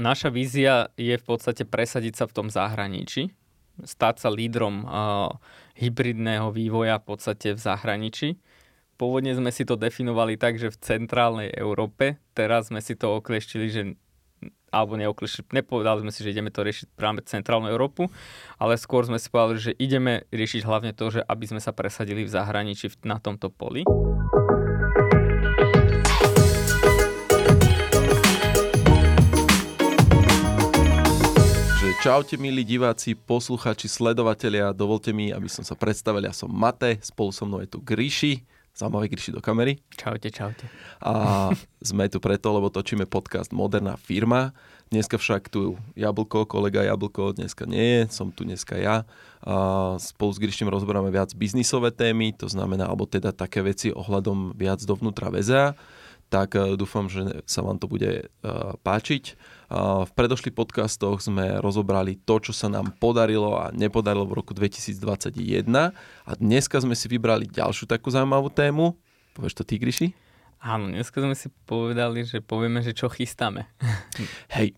Naša vízia je v podstate presadiť sa v tom zahraničí, stať sa lídrom uh, hybridného vývoja v podstate v zahraničí. Pôvodne sme si to definovali tak, že v centrálnej Európe, teraz sme si to okleštili, že alebo neoklišili, nepovedali sme si, že ideme to riešiť práve centrálnu Európu, ale skôr sme si povedali, že ideme riešiť hlavne to, že aby sme sa presadili v zahraničí na tomto poli. Čaute milí diváci, posluchači, sledovatelia, dovolte mi, aby som sa predstavil, ja som Mate, spolu so mnou je tu Gríši, zaujímavý Gríši do kamery. Čaute, čaute. A sme tu preto, lebo točíme podcast Moderná firma. Dneska však tu Jablko, kolega Jablko dneska nie je, som tu dneska ja. A spolu s Gríšim rozberáme viac biznisové témy, to znamená, alebo teda také veci ohľadom viac dovnútra väzea tak eh, dúfam, že sa vám to bude eh, páčiť. V predošlých podcastoch sme rozobrali to, čo sa nám podarilo a nepodarilo v roku 2021 a dneska sme si vybrali ďalšiu takú zaujímavú tému. Povieš to ty, Gryši? Áno, dneska sme si povedali, že povieme, že čo chystáme. Hej,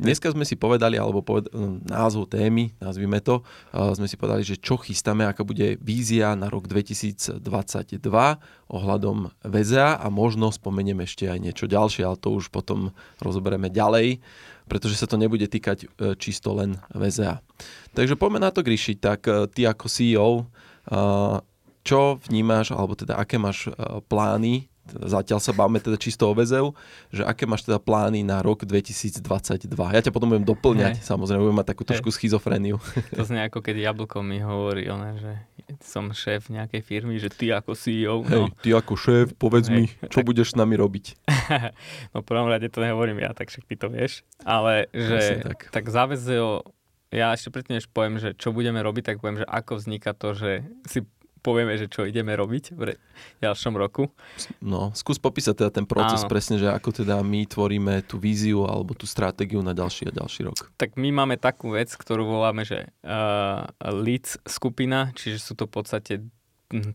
Dneska sme si povedali, alebo poved- názov témy, nazvime to, sme si povedali, že čo chystáme, aká bude vízia na rok 2022 ohľadom VZA a možno spomeniem ešte aj niečo ďalšie, ale to už potom rozoberieme ďalej, pretože sa to nebude týkať uh, čisto len VZA. Takže poďme na to, Gríši, tak uh, ty ako CEO, čo vnímaš, alebo teda aké máš plány zatiaľ sa bavíme teda čisto o VZU, že aké máš teda plány na rok 2022. Ja ťa potom budem doplňať, hey. samozrejme, budem mať takú trošku schizofréniu. To znie ako keď Jablko mi hovorí, ona, že som šéf nejakej firmy, že ty ako CEO. Hej, no. ty ako šéf, povedz hey, mi, čo tak... budeš s nami robiť. no v prvom rade to nehovorím ja, tak však ty to vieš. Ale že tak, tak za VZO, ja ešte predtým, než poviem, že čo budeme robiť, tak poviem, že ako vzniká to, že si povieme, že čo ideme robiť v ďalšom roku. No, skús popísať teda ten proces Áno. presne, že ako teda my tvoríme tú víziu alebo tú stratégiu na ďalší a ďalší rok. Tak my máme takú vec, ktorú voláme, že uh, leads skupina, čiže sú to v podstate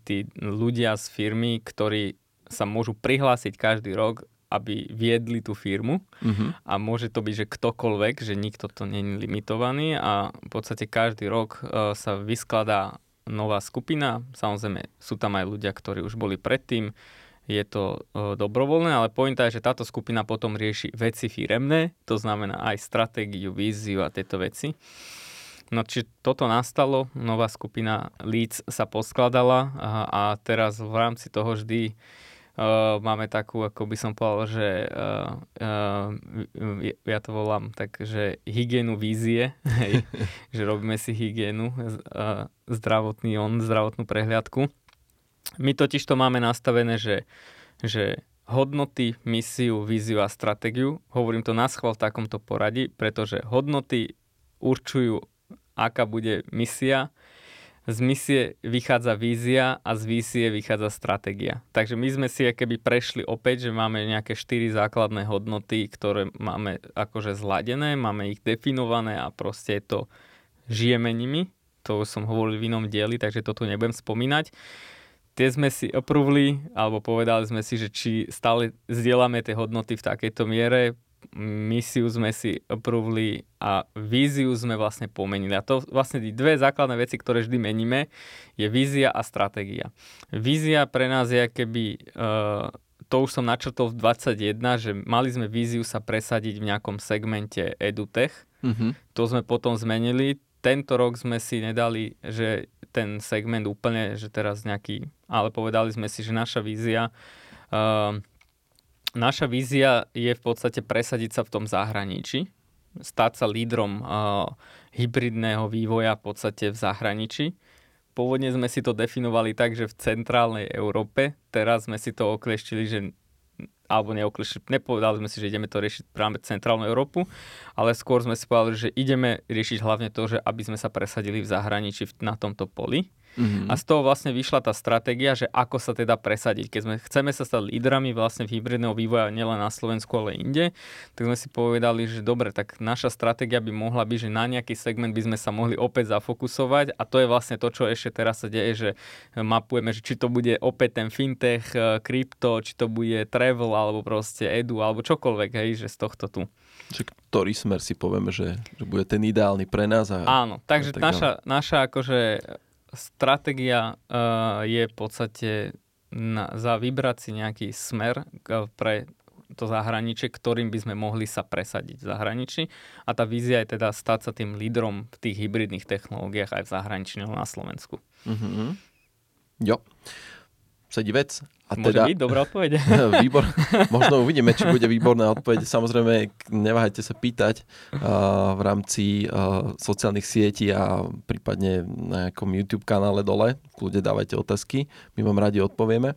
tí ľudia z firmy, ktorí sa môžu prihlásiť každý rok aby viedli tú firmu uh-huh. a môže to byť, že ktokoľvek, že nikto to není limitovaný a v podstate každý rok uh, sa vyskladá nová skupina. Samozrejme, sú tam aj ľudia, ktorí už boli predtým. Je to e, dobrovoľné, ale pointa je, že táto skupina potom rieši veci firemné, to znamená aj stratégiu, víziu a tieto veci. No či toto nastalo, nová skupina Leads sa poskladala a, a teraz v rámci toho vždy máme takú, ako by som povedal, že uh, uh, ja to volám tak, že hygienu vízie, hej, že robíme si hygienu, uh, zdravotný on, zdravotnú prehliadku. My totiž to máme nastavené, že, že hodnoty, misiu, víziu a stratégiu, hovorím to na schvál v takomto poradí, pretože hodnoty určujú, aká bude misia, z misie vychádza vízia a z vízie vychádza stratégia. Takže my sme si keby prešli opäť, že máme nejaké štyri základné hodnoty, ktoré máme akože zladené, máme ich definované a proste to žijeme nimi. To som hovoril v inom dieli, takže to tu nebudem spomínať. Tie sme si oprúvli, alebo povedali sme si, že či stále zdieľame tie hodnoty v takejto miere, misiu sme si approvali a víziu sme vlastne pomenili. A to vlastne dve základné veci, ktoré vždy meníme, je vízia a stratégia. Vízia pre nás je keby, uh, to už som načrtol v 21, že mali sme víziu sa presadiť v nejakom segmente edutech. Mm-hmm. To sme potom zmenili. Tento rok sme si nedali, že ten segment úplne, že teraz nejaký, ale povedali sme si, že naša vízia uh, naša vízia je v podstate presadiť sa v tom zahraničí, stať sa lídrom uh, hybridného vývoja v podstate v zahraničí. Pôvodne sme si to definovali tak, že v centrálnej Európe, teraz sme si to okleštili, že alebo neoklišili, nepovedali sme si, že ideme to riešiť práve centrálnu Európu, ale skôr sme si povedali, že ideme riešiť hlavne to, že aby sme sa presadili v zahraničí na tomto poli. Mm-hmm. A z toho vlastne vyšla tá stratégia, že ako sa teda presadiť. Keď sme chceme sa stať lídrami vlastne v hybridného vývoja nielen na Slovensku, ale inde, tak sme si povedali, že dobre, tak naša stratégia by mohla byť, že na nejaký segment by sme sa mohli opäť zafokusovať a to je vlastne to, čo ešte teraz sa deje, že mapujeme, že či to bude opäť ten fintech, e, krypto, či to bude travel alebo proste edu alebo čokoľvek, hej, že z tohto tu. Čiže ktorý smer si povieme, že, že bude ten ideálny pre nás. A, Áno, takže tak naša, naša akože stratégia uh, je v podstate na, za vybrať si nejaký smer uh, pre to zahraničie, ktorým by sme mohli sa presadiť v zahraničí. A tá vízia je teda stať sa tým lídrom v tých hybridných technológiách aj v zahraničí, na Slovensku. Mm-hmm. Jo sedí vec. A Môže teda, byť dobrá odpoveď. výbor, možno uvidíme, či bude výborná odpoveď. Samozrejme, neváhajte sa pýtať uh, v rámci uh, sociálnych sietí a prípadne na nejakom YouTube kanále dole. Kľude dávajte otázky, my vám radi odpovieme.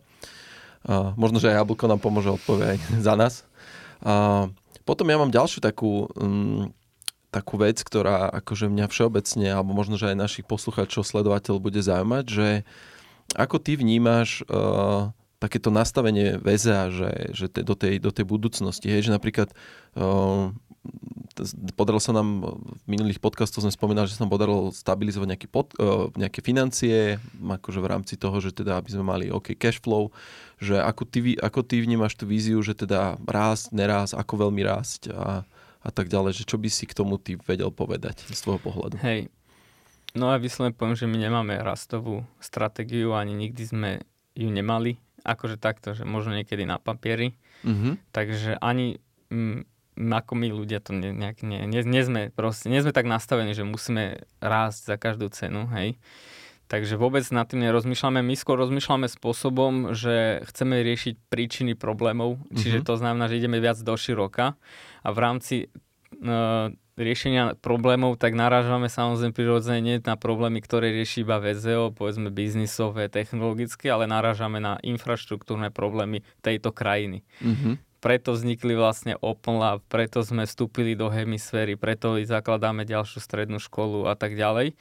Uh, možno, že aj Jablko nám pomôže odpovedať za nás. Uh, potom ja mám ďalšiu takú, um, takú vec, ktorá akože mňa všeobecne, alebo možno, že aj našich poslucháčov, sledovateľ bude zaujímať, že uh, ako ty vnímaš uh, takéto nastavenie väza, že, že te, do, tej, do tej budúcnosti, hej, že napríklad uh, podarilo sa nám v minulých podcastoch sme spomínali, že sa nám podarilo stabilizovať nejaké, pod, uh, nejaké financie, akože v rámci toho, že teda aby sme mali OK cash flow, že ako ty, ako ty vnímaš tú víziu, že teda rásť, nerásť, ako veľmi rásť a, a tak ďalej, že čo by si k tomu ty vedel povedať z tvojho pohľadu? Hej, No a vyslovene poviem, že my nemáme rastovú stratégiu, ani nikdy sme ju nemali. Akože takto, že možno niekedy na papieri. Mm-hmm. Takže ani m, ako my ľudia to ne, nejak, nie, nie, nie, sme proste, nie sme tak nastavení, že musíme rásť za každú cenu, hej. Takže vôbec nad tým nerozmýšľame. My skôr rozmýšľame spôsobom, že chceme riešiť príčiny problémov, čiže mm-hmm. to znamená, že ideme viac do široka a v rámci uh, riešenia problémov, tak narážame samozrejme prirodzene na problémy, ktoré rieši iba VZO, povedzme biznisové, technologické, ale narážame na infraštruktúrne problémy tejto krajiny. Mm-hmm. Preto vznikli vlastne Open Lab, preto sme vstúpili do hemisféry, preto zakladáme ďalšiu strednú školu a tak ďalej.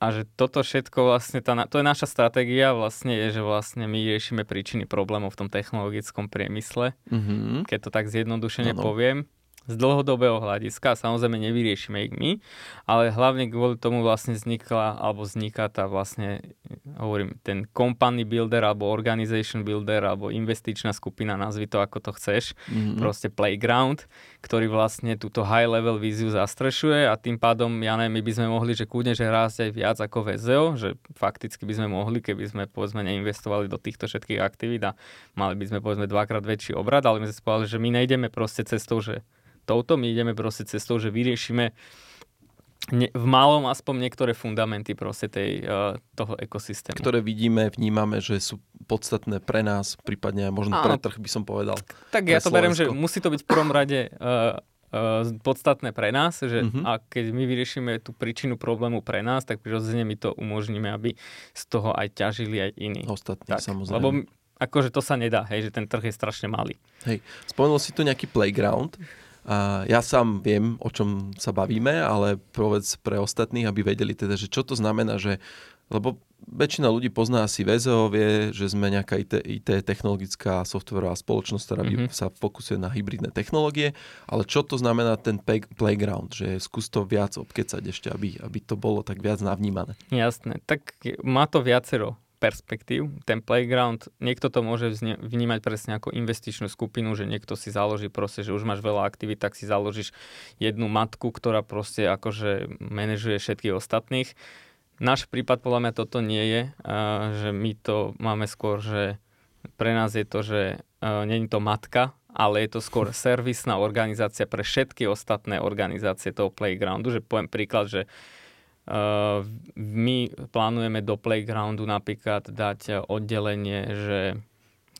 A že toto všetko vlastne, tá, to je naša stratégia, vlastne je, že vlastne my riešime príčiny problémov v tom technologickom priemysle, mm-hmm. keď to tak zjednodušene no, no. poviem z dlhodobého hľadiska. Samozrejme nevyriešime ich my, ale hlavne kvôli tomu vlastne vznikla, alebo vzniká tá vlastne, hovorím, ten company builder, alebo organization builder, alebo investičná skupina, nazvi to ako to chceš, mm-hmm. proste playground, ktorý vlastne túto high level víziu zastrešuje a tým pádom, ja neviem, my by sme mohli, že kúdne, že rásť aj viac ako VZO, že fakticky by sme mohli, keby sme povedzme neinvestovali do týchto všetkých aktivít a mali by sme povedzme dvakrát väčší obrad, ale my sme povedali, že my nejdeme proste cestou, že touto, my ideme proste cestou, že vyriešime ne, v malom aspoň niektoré fundamenty proste tej, uh, toho ekosystému. Ktoré vidíme, vnímame, že sú podstatné pre nás, prípadne možno Áno. pre trh by som povedal. Tak ja to beriem, že musí to byť v prvom rade uh, uh, podstatné pre nás, že uh-huh. a keď my vyriešime tú príčinu problému pre nás, tak prirodzene my to umožníme, aby z toho aj ťažili aj iní. Ostatní, tak, samozrejme. Lebo akože to sa nedá, hej, že ten trh je strašne malý. Hej, spomenul si tu nejaký playground. A ja sám viem, o čom sa bavíme, ale povedz pre ostatných, aby vedeli teda, že čo to znamená, že lebo väčšina ľudí pozná asi VZO, vie, že sme nejaká IT, IT technologická softwarová spoločnosť, ktorá mm-hmm. sa fokusuje na hybridné technológie, ale čo to znamená ten playground, že skús to viac obkecať ešte, aby, aby to bolo tak viac navnímané. Jasné, tak má to viacero perspektív. Ten playground, niekto to môže vnímať presne ako investičnú skupinu, že niekto si založí proste, že už máš veľa aktivít, tak si založíš jednu matku, ktorá proste akože manažuje všetkých ostatných. Náš prípad podľa mňa toto nie je, že my to máme skôr, že pre nás je to, že není to matka, ale je to skôr servisná organizácia pre všetky ostatné organizácie toho playgroundu, že poviem príklad, že my plánujeme do Playgroundu napríklad dať oddelenie, že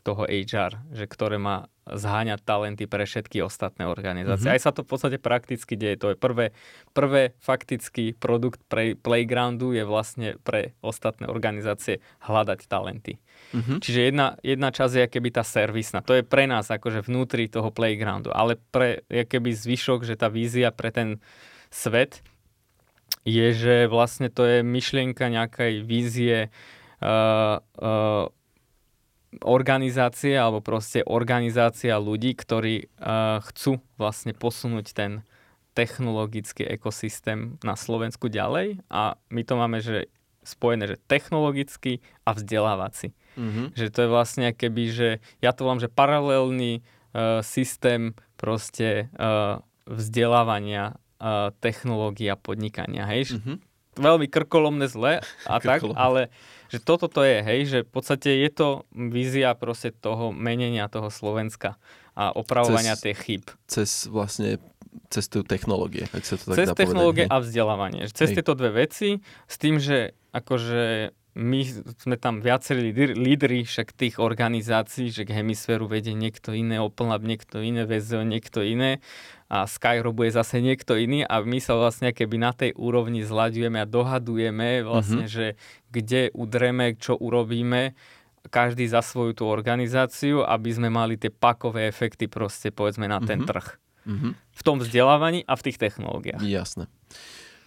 toho HR, že ktoré má zháňať talenty pre všetky ostatné organizácie. Mm-hmm. Aj sa to v podstate prakticky deje. To je prvé, prvé faktický produkt pre Playgroundu je vlastne pre ostatné organizácie hľadať talenty. Mm-hmm. Čiže jedna, jedna časť je keby tá servisná. To je pre nás akože vnútri toho Playgroundu. Ale pre keby zvyšok, že tá vízia pre ten svet je, že vlastne to je myšlienka nejakej vízie uh, uh, organizácie alebo proste organizácia ľudí, ktorí uh, chcú vlastne posunúť ten technologický ekosystém na Slovensku ďalej a my to máme, že spojené, že technologický a vzdelávací. Mm-hmm. Že to je vlastne keby, že ja to volám, že paralelný uh, systém proste uh, vzdelávania uh, technológií a podnikania, hej? Mm-hmm. Veľmi krkolomné zle a tak, ale že toto to je, hej, že v podstate je to vízia proste toho menenia toho Slovenska a opravovania cez, tých chýb. Cez vlastne cez tú technológie, ak sa to tak Cez dá technológie povedať, a vzdelávanie. Cez hej. tieto dve veci, s tým, že akože my sme tam viacerí lídry však tých organizácií, že k hemisféru vedie niekto iné, Oplnab niekto iné, VZO niekto iné a Skyro bude zase niekto iný a my sa vlastne keby na tej úrovni zľadujeme a dohadujeme vlastne, mm-hmm. že kde udreme, čo urobíme, každý za svoju tú organizáciu, aby sme mali tie pakové efekty proste povedzme na ten mm-hmm. trh. Mm-hmm. V tom vzdelávaní a v tých technológiách. Jasné.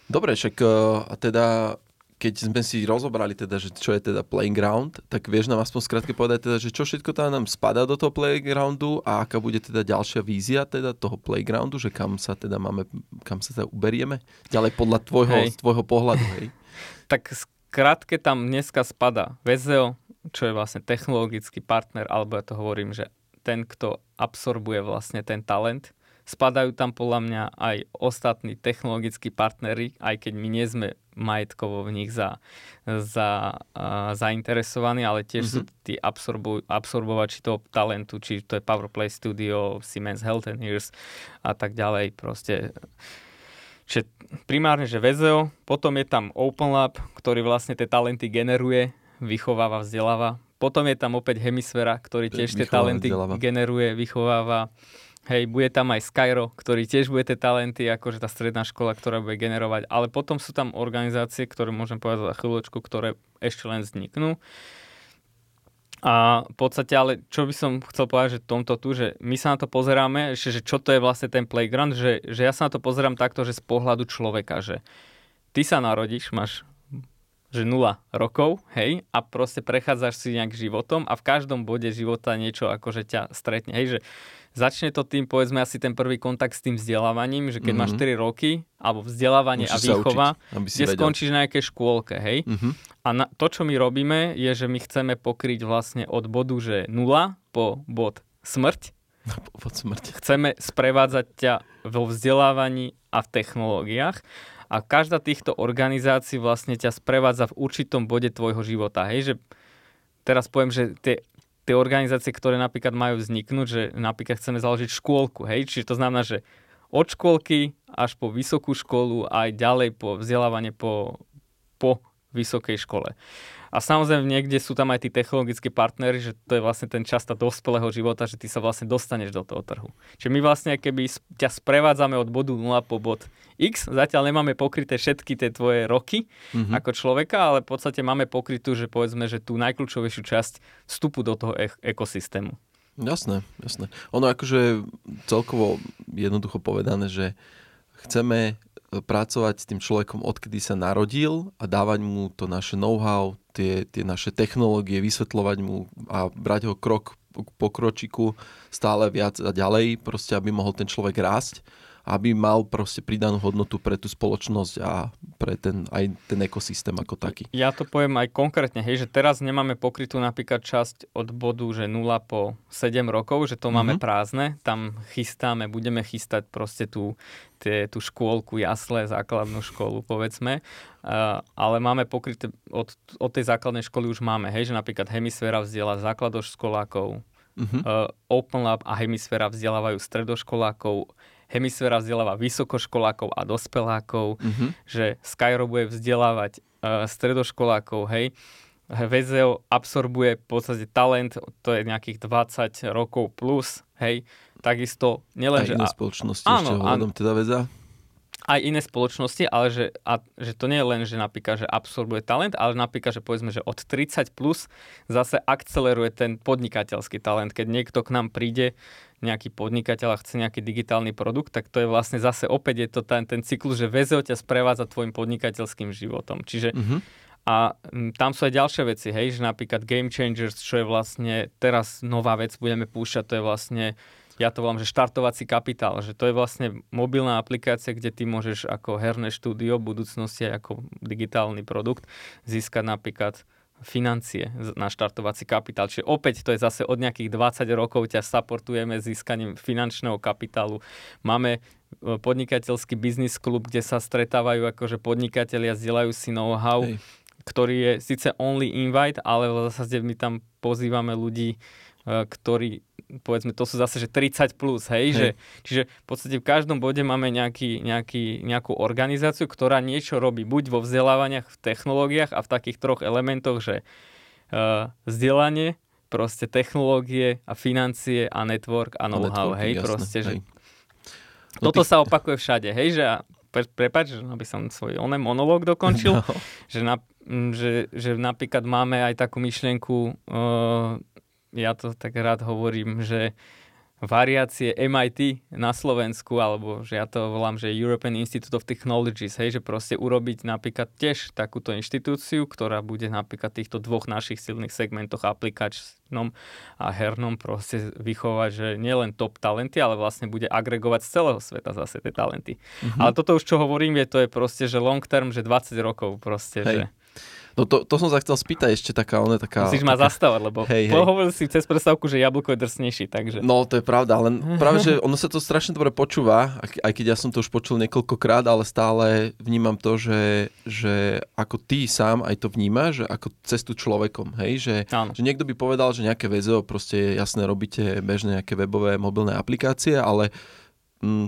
Dobre, však eh, teda keď sme si rozobrali teda, že čo je teda playground, tak vieš nám aspoň skrátke povedať teda, že čo všetko tam nám spadá do toho playgroundu a aká bude teda ďalšia vízia teda toho playgroundu, že kam sa teda máme, kam sa teda uberieme? Ďalej podľa tvojho, hej. tvojho pohľadu, hej? tak skrátke tam dneska spada VZO, čo je vlastne technologický partner, alebo ja to hovorím, že ten, kto absorbuje vlastne ten talent, Spadajú tam podľa mňa aj ostatní technologickí partnery, aj keď my nie sme majetkovo v nich za, za, uh, zainteresovaní, ale tiež mm-hmm. sú mhm. tí absorbu, absorbovači toho talentu, či to je Powerplay Studio, Siemens Health and Years a tak ďalej. Proste Čiže primárne, že VZO, potom je tam Open Lab, ktorý vlastne tie talenty generuje, vychováva, vzdeláva. Potom je tam opäť Hemisféra, ktorý tiež tie talenty vzdeláva. generuje, vychováva. Hej, bude tam aj Skyro, ktorý tiež bude tie talenty, akože tá stredná škola, ktorá bude generovať. Ale potom sú tam organizácie, ktoré môžem povedať za chvíľočku, ktoré ešte len vzniknú. A v podstate, ale čo by som chcel povedať, že tomto tu, že my sa na to pozeráme, že, že čo to je vlastne ten playground, že, že ja sa na to pozerám takto, že z pohľadu človeka, že ty sa narodíš, máš že 0 rokov, hej, a proste prechádzaš si nejak životom a v každom bode života niečo akože ťa stretne, hej, že začne to tým, povedzme asi ten prvý kontakt s tým vzdelávaním, že keď mm-hmm. máš 4 roky, alebo vzdelávanie Musíš a výchova, učiť, kde vedel. skončíš na nejakej škôlke, hej. Mm-hmm. A na, to, čo my robíme, je, že my chceme pokryť vlastne od bodu, že 0 po bod smrť. Pod smrť. Chceme sprevádzať ťa vo vzdelávaní a v technológiách a každá týchto organizácií vlastne ťa sprevádza v určitom bode tvojho života. Hej, že teraz poviem, že tie, tie organizácie, ktoré napríklad majú vzniknúť, že napríklad chceme založiť škôlku, hej, čiže to znamená, že od škôlky až po vysokú školu aj ďalej po vzdelávanie po, po vysokej škole. A samozrejme niekde sú tam aj tí technologickí partnery, že to je vlastne ten čas dospelého života, že ty sa vlastne dostaneš do toho trhu. Čiže my vlastne keby ťa sprevádzame od bodu 0 po bod X, zatiaľ nemáme pokryté všetky tie tvoje roky mm-hmm. ako človeka, ale v podstate máme pokrytú, že povedzme, že tú najkľúčovejšiu časť vstupu do toho e- ekosystému. Jasné, jasné. Ono akože celkovo jednoducho povedané, že chceme pracovať s tým človekom, odkedy sa narodil a dávať mu to naše know-how, tie, tie naše technológie, vysvetľovať mu a brať ho krok po kročiku stále viac a ďalej, proste aby mohol ten človek rásť aby mal proste pridanú hodnotu pre tú spoločnosť a pre ten, aj ten ekosystém ako taký. Ja to poviem aj konkrétne, hej, že teraz nemáme pokrytú napríklad časť od bodu, že 0 po 7 rokov, že to mm-hmm. máme mhm. prázdne, tam chystáme, budeme chystať proste tú, tie, tú škôlku, jasle, základnú školu, povedzme, uh, ale máme pokryté, od, od tej základnej školy už máme, hej, že napríklad hemisféra vzdiela základoškolákov, uh-huh. uh, Open Lab a hemisféra vzdelávajú stredoškolákov, hemisféra vzdeláva vysokoškolákov a dospelákov, mm-hmm. že Skyro bude vzdelávať uh, stredoškolákov, hej. VZO absorbuje v podstate talent, to je nejakých 20 rokov plus, hej. Takisto nielen, Aj že... iné spoločnosti áno, ešte áno, teda VZA? Aj iné spoločnosti, ale že, a, že to nie je len, že napríklad, že absorbuje talent, ale napríklad, že povedzme, že od 30 plus zase akceleruje ten podnikateľský talent. Keď niekto k nám príde nejaký podnikateľ a chce nejaký digitálny produkt, tak to je vlastne zase opäť je to ten, ten cyklus, že VZO ťa sprevádza tvojim podnikateľským životom. Čiže mm-hmm. a tam sú aj ďalšie veci, hej, že napríklad Game Changers, čo je vlastne teraz nová vec, budeme púšťať, to je vlastne ja to volám, že štartovací kapitál, že to je vlastne mobilná aplikácia, kde ty môžeš ako herné štúdio v budúcnosti ako digitálny produkt získať napríklad financie na štartovací kapitál. Čiže opäť to je zase od nejakých 20 rokov ťa supportujeme získaním finančného kapitálu. Máme e, podnikateľský biznis klub, kde sa stretávajú akože podnikatelia, zdieľajú si know-how, Hej. ktorý je síce only invite, ale v zásade my tam pozývame ľudí, e, ktorí povedzme, to sú zase, že 30 plus, hej, hej. Že, čiže v podstate v každom bode máme nejaký, nejaký, nejakú organizáciu, ktorá niečo robí, buď vo vzdelávaniach, v technológiách a v takých troch elementoch, že uh, vzdelanie, proste technológie a financie a network a know-how, hej, jasné, proste, hej. že no toto ty... sa opakuje všade, hej, že pre, prepač, že aby som svoj onen monológ dokončil, no. že, na, že, že napríklad máme aj takú myšlienku uh, ja to tak rád hovorím, že variácie MIT na Slovensku, alebo že ja to volám, že European Institute of Technologies, hej, že proste urobiť napríklad tiež takúto inštitúciu, ktorá bude napríklad týchto dvoch našich silných segmentoch aplikačnom a hernom proste vychovať, že nielen top talenty, ale vlastne bude agregovať z celého sveta zase tie talenty. Mm-hmm. Ale toto už čo hovorím, je to je proste, že long term, že 20 rokov proste, hej. že No to, to som sa chcel spýtať ešte taká, ona taká... Musíš ma zastávať, lebo hej, hej. hovoril si cez predstavku, že jablko je drsnejší, takže... No to je pravda, ale práve, že ono sa to strašne dobre počúva, aj keď ja som to už počul niekoľkokrát, ale stále vnímam to, že, že ako ty sám aj to vnímaš, že ako cestu človekom, hej, že, že niekto by povedal, že nejaké VZO proste jasne robíte bežné nejaké webové mobilné aplikácie, ale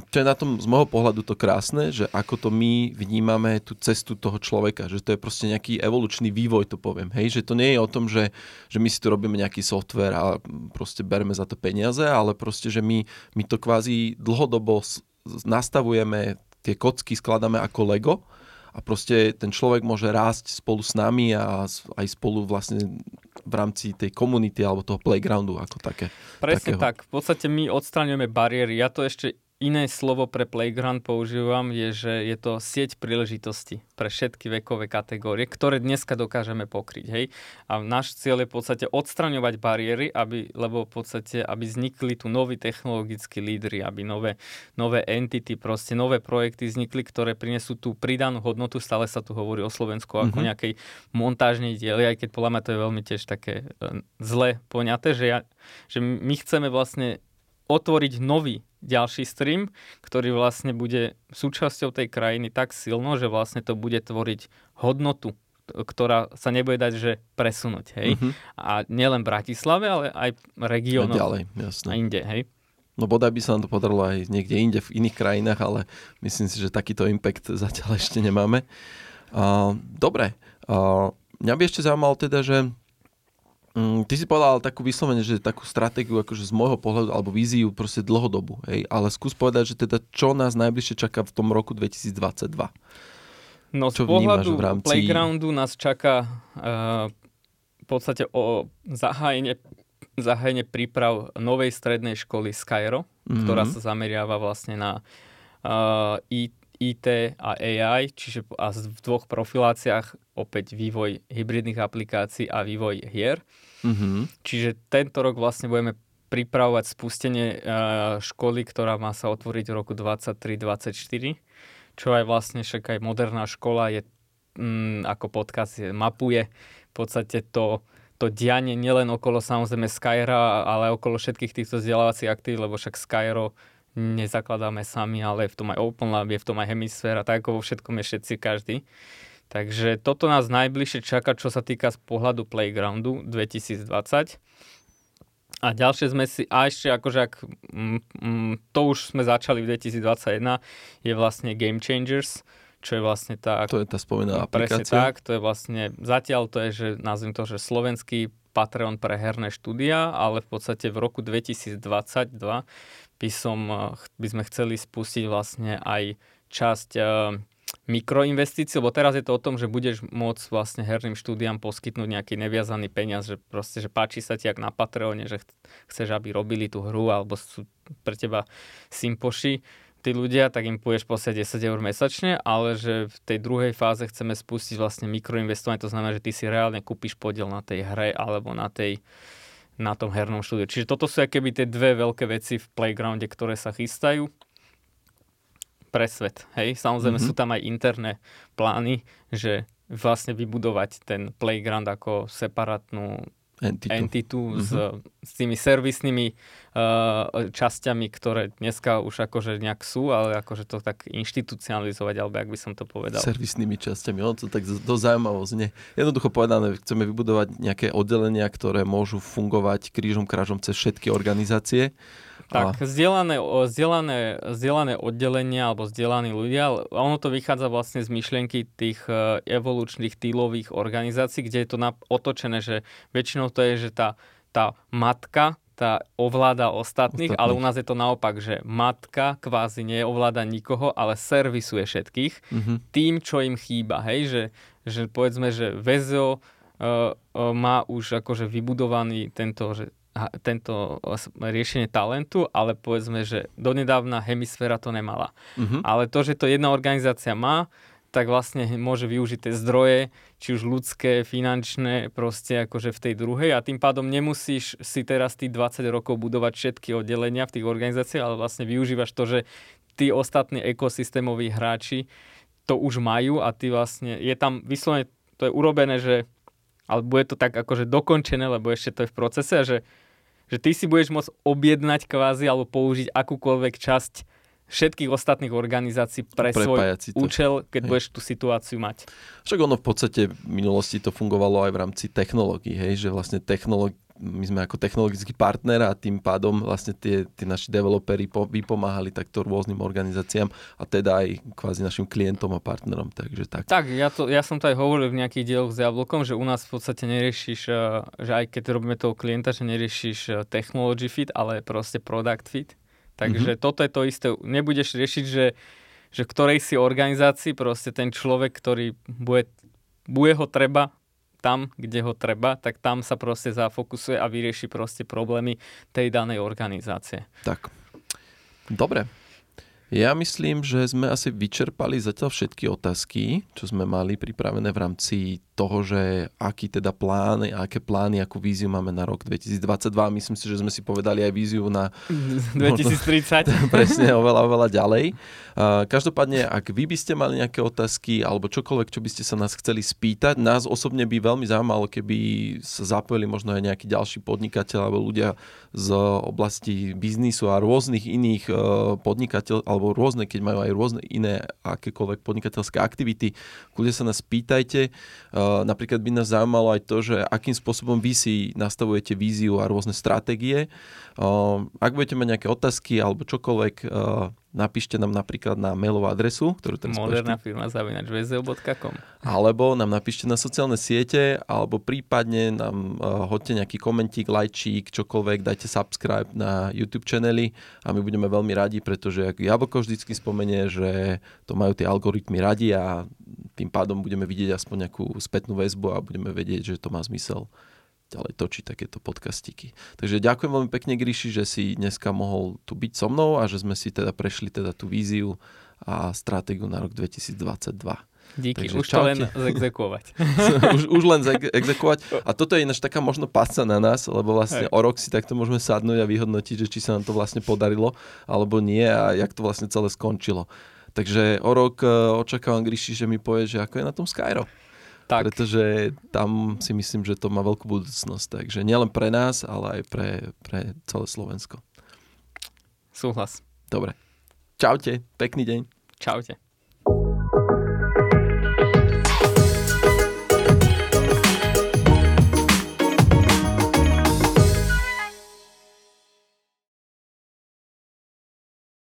čo je na tom z môjho pohľadu to krásne, že ako to my vnímame tú cestu toho človeka, že to je proste nejaký evolučný vývoj, to poviem. Hej, že to nie je o tom, že, že my si tu robíme nejaký software a proste bereme za to peniaze, ale proste, že my, my to kvázi dlhodobo nastavujeme, tie kocky skladáme ako Lego a proste ten človek môže rásť spolu s nami a aj spolu vlastne v rámci tej komunity alebo toho playgroundu ako také. Presne takého. tak. V podstate my odstraňujeme bariéry. Ja to ešte iné slovo pre Playground používam, je, že je to sieť príležitosti pre všetky vekové kategórie, ktoré dneska dokážeme pokryť. Hej? A náš cieľ je v podstate odstraňovať bariéry, aby, lebo v podstate, aby vznikli tu noví technologickí lídry, aby nové, nové entity, proste nové projekty vznikli, ktoré prinesú tú pridanú hodnotu. Stále sa tu hovorí o Slovensku ako mm-hmm. nejakej montážnej diely, aj keď podľa mňa to je veľmi tiež také e, zle poňaté, že, ja, že my chceme vlastne otvoriť nový ďalší stream, ktorý vlastne bude súčasťou tej krajiny tak silno, že vlastne to bude tvoriť hodnotu, ktorá sa nebude dať, že presunúť, hej. Uh-huh. A nielen Bratislave, ale aj regiónom. ďalej, jasne. A inde, hej. No bodaj by sa nám to podarilo aj niekde inde, v iných krajinách, ale myslím si, že takýto impact zatiaľ ešte nemáme. Uh, dobre, uh, mňa by ešte zaujímalo teda, že Mm, ty si povedal takú vyslovene, že takú stratégiu akože z môjho pohľadu alebo víziu proste dlhodobu, hej, ale skús povedať, že teda čo nás najbližšie čaká v tom roku 2022? No čo z pohľadu v rámci... Playgroundu nás čaká uh, v podstate o zahájenie, zahájenie príprav novej strednej školy Skyro, mm-hmm. ktorá sa zameriava vlastne na uh, IT a AI, čiže a v dvoch profiláciách opäť vývoj hybridných aplikácií a vývoj hier. Mm-hmm. Čiže tento rok vlastne budeme pripravovať spustenie uh, školy, ktorá má sa otvoriť v roku 23-24, čo aj vlastne však aj moderná škola je mm, ako podcast je, mapuje v podstate to, to dianie nielen okolo samozrejme Skyra, ale okolo všetkých týchto vzdelávacích aktív, lebo však Skyro nezakladáme sami, ale v tom aj Open Lab, je v tom aj Hemisféra, tak ako vo všetkom je všetci každý. Takže toto nás najbližšie čaká, čo sa týka z pohľadu Playgroundu 2020. A ďalšie sme si, a ešte akože ak, mm, mm, to už sme začali v 2021, je vlastne Game Changers, čo je vlastne tá... To je tá spomínaná aplikácia. Presne tak, to je vlastne, zatiaľ to je, že nazviem to, že slovenský Patreon pre herné štúdia, ale v podstate v roku 2022 by, som, by sme chceli spustiť vlastne aj časť uh, mikroinvestícií, lebo teraz je to o tom, že budeš môcť vlastne herným štúdiam poskytnúť nejaký neviazaný peniaz, že proste, že páči sa ti jak na Patreone, že chceš, aby robili tú hru, alebo sú pre teba simpoši tí ľudia, tak im pôjdeš posiať 10 eur mesačne, ale že v tej druhej fáze chceme spustiť vlastne mikroinvestovanie, to znamená, že ty si reálne kúpiš podiel na tej hre alebo na tej na tom hernom štúdiu. Čiže toto sú keby tie dve veľké veci v playgrounde, ktoré sa chystajú pre svet. Hej, samozrejme mm-hmm. sú tam aj interné plány, že vlastne vybudovať ten playground ako separátnu entitu, entitu mm-hmm. s, s tými servisnými uh, časťami, ktoré dneska už akože nejak sú, ale akože to tak inštitucionalizovať, alebo ak by som to povedal. Servisnými časťami, ono to tak dosť zaujímavo znie. Jednoducho povedané, chceme vybudovať nejaké oddelenia, ktoré môžu fungovať krížom krážom cez všetky organizácie tak, zdieľané, zdieľané, zdieľané oddelenia alebo zdieľaní ľudia, ono to vychádza vlastne z myšlienky tých e, evolučných týlových organizácií, kde je to otočené, že väčšinou to je, že tá, tá matka tá ovláda ostatných, ostatných, ale u nás je to naopak, že matka kvázi neovláda nikoho, ale servisuje všetkých mm-hmm. tým, čo im chýba. Hej, že, že povedzme, že VZO uh, uh, má už akože vybudovaný tento, že tento riešenie talentu, ale povedzme, že donedávna hemisféra to nemala. Uh-huh. Ale to, že to jedna organizácia má, tak vlastne môže využiť tie zdroje, či už ľudské, finančné, proste akože v tej druhej a tým pádom nemusíš si teraz tých 20 rokov budovať všetky oddelenia v tých organizáciách, ale vlastne využívaš to, že tí ostatní ekosystémoví hráči to už majú a ty vlastne, je tam vyslovene, to je urobené, že ale bude to tak akože dokončené, lebo ešte to je v procese, že že ty si budeš môcť objednať kvázi alebo použiť akúkoľvek časť všetkých ostatných organizácií pre svoj účel, keď hej. budeš tú situáciu mať. Však ono v podstate v minulosti to fungovalo aj v rámci technológií, hej, že vlastne technológi- my sme ako technologický partner a tým pádom vlastne tie, tie naši developeri po, vypomáhali takto rôznym organizáciám a teda aj kvázi našim klientom a partnerom. Takže tak. Tak, ja, to, ja som to aj hovoril v nejakých dieloch s Jablkom, že u nás v podstate neriešiš, eh, že aj keď robíme toho klienta, že neriešiš eh, technology fit, ale proste product fit. Takže mm-hmm. toto je to isté. Nebudeš riešiť, že, že ktorej si organizácii proste ten človek, ktorý bude, bude ho treba tam, kde ho treba, tak tam sa proste zafokusuje a vyrieši proste problémy tej danej organizácie. Tak. Dobre. Ja myslím, že sme asi vyčerpali zatiaľ všetky otázky, čo sme mali pripravené v rámci toho, že aký teda plán, aké plány, akú víziu máme na rok 2022. Myslím si, že sme si povedali aj víziu na... 2030. presne, oveľa, oveľa ďalej. Každopádne, ak vy by ste mali nejaké otázky alebo čokoľvek, čo by ste sa nás chceli spýtať, nás osobne by veľmi zaujímalo, keby sa zapojili možno aj nejakí ďalší podnikateľ alebo ľudia z oblasti biznisu a rôznych iných e, podnikateľ alebo rôzne, keď majú aj rôzne iné akékoľvek podnikateľské aktivity, kľudne sa nás pýtajte. E, napríklad by nás zaujímalo aj to, že akým spôsobom vy si nastavujete víziu a rôzne stratégie. Ak budete mať nejaké otázky alebo čokoľvek, napíšte nám napríklad na mailovú adresu, ktorú teraz Moderná firma zavinač.com Alebo nám napíšte na sociálne siete, alebo prípadne nám uh, hoďte nejaký komentík, lajčík, čokoľvek, dajte subscribe na YouTube channely a my budeme veľmi radi, pretože ak Jablko vždycky spomenie, že to majú tie algoritmy radi a tým pádom budeme vidieť aspoň nejakú spätnú väzbu a budeme vedieť, že to má zmysel ďalej točiť takéto podcastiky. Takže ďakujem veľmi pekne, Gríši, že si dneska mohol tu byť so mnou a že sme si teda prešli teda tú víziu a stratégiu na rok 2022. Díky, Takže už čaute. to len zexekuovať. už, už len zexekuovať. A toto je ináč taká možno páca na nás, lebo vlastne Hej. o rok si takto môžeme sadnúť a vyhodnotiť, že či sa nám to vlastne podarilo, alebo nie a jak to vlastne celé skončilo. Takže o rok eh, očakávam, Gríši, že mi povie, že ako je na tom Skyro. Tak. Pretože tam si myslím, že to má veľkú budúcnosť. Takže nielen pre nás, ale aj pre, pre celé Slovensko. Súhlas. Dobre. Čaute, pekný deň. Čaute.